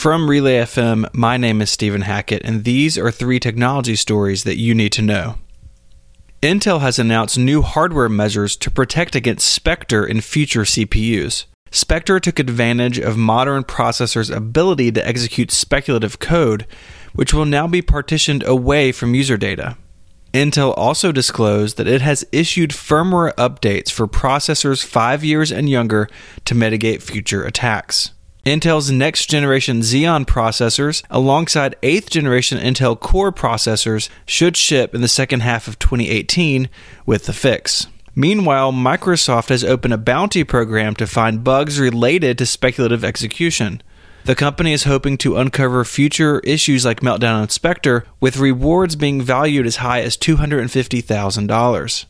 From Relay FM, my name is Stephen Hackett, and these are three technology stories that you need to know. Intel has announced new hardware measures to protect against Spectre in future CPUs. Spectre took advantage of modern processors' ability to execute speculative code, which will now be partitioned away from user data. Intel also disclosed that it has issued firmware updates for processors 5 years and younger to mitigate future attacks. Intel's next generation Xeon processors, alongside 8th generation Intel Core processors, should ship in the second half of 2018 with the fix. Meanwhile, Microsoft has opened a bounty program to find bugs related to speculative execution. The company is hoping to uncover future issues like Meltdown and Spectre, with rewards being valued as high as $250,000.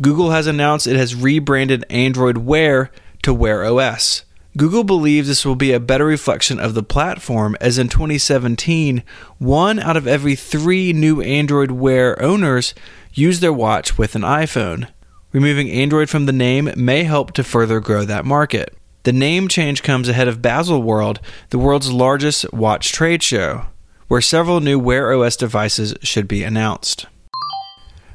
Google has announced it has rebranded Android Wear to Wear OS. Google believes this will be a better reflection of the platform, as in 2017, one out of every three new Android Wear owners use their watch with an iPhone. Removing Android from the name may help to further grow that market. The name change comes ahead of Baselworld, the world's largest watch trade show, where several new Wear OS devices should be announced.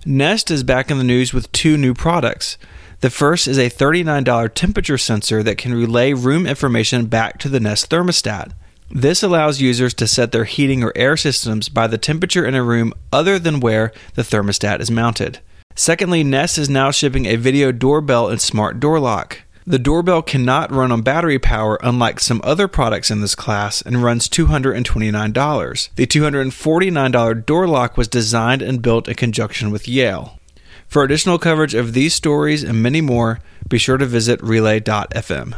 Nest is back in the news with two new products. The first is a $39 temperature sensor that can relay room information back to the Nest thermostat. This allows users to set their heating or air systems by the temperature in a room other than where the thermostat is mounted. Secondly, Nest is now shipping a video doorbell and smart door lock. The doorbell cannot run on battery power, unlike some other products in this class, and runs $229. The $249 door lock was designed and built in conjunction with Yale. For additional coverage of these stories and many more, be sure to visit relay.fm.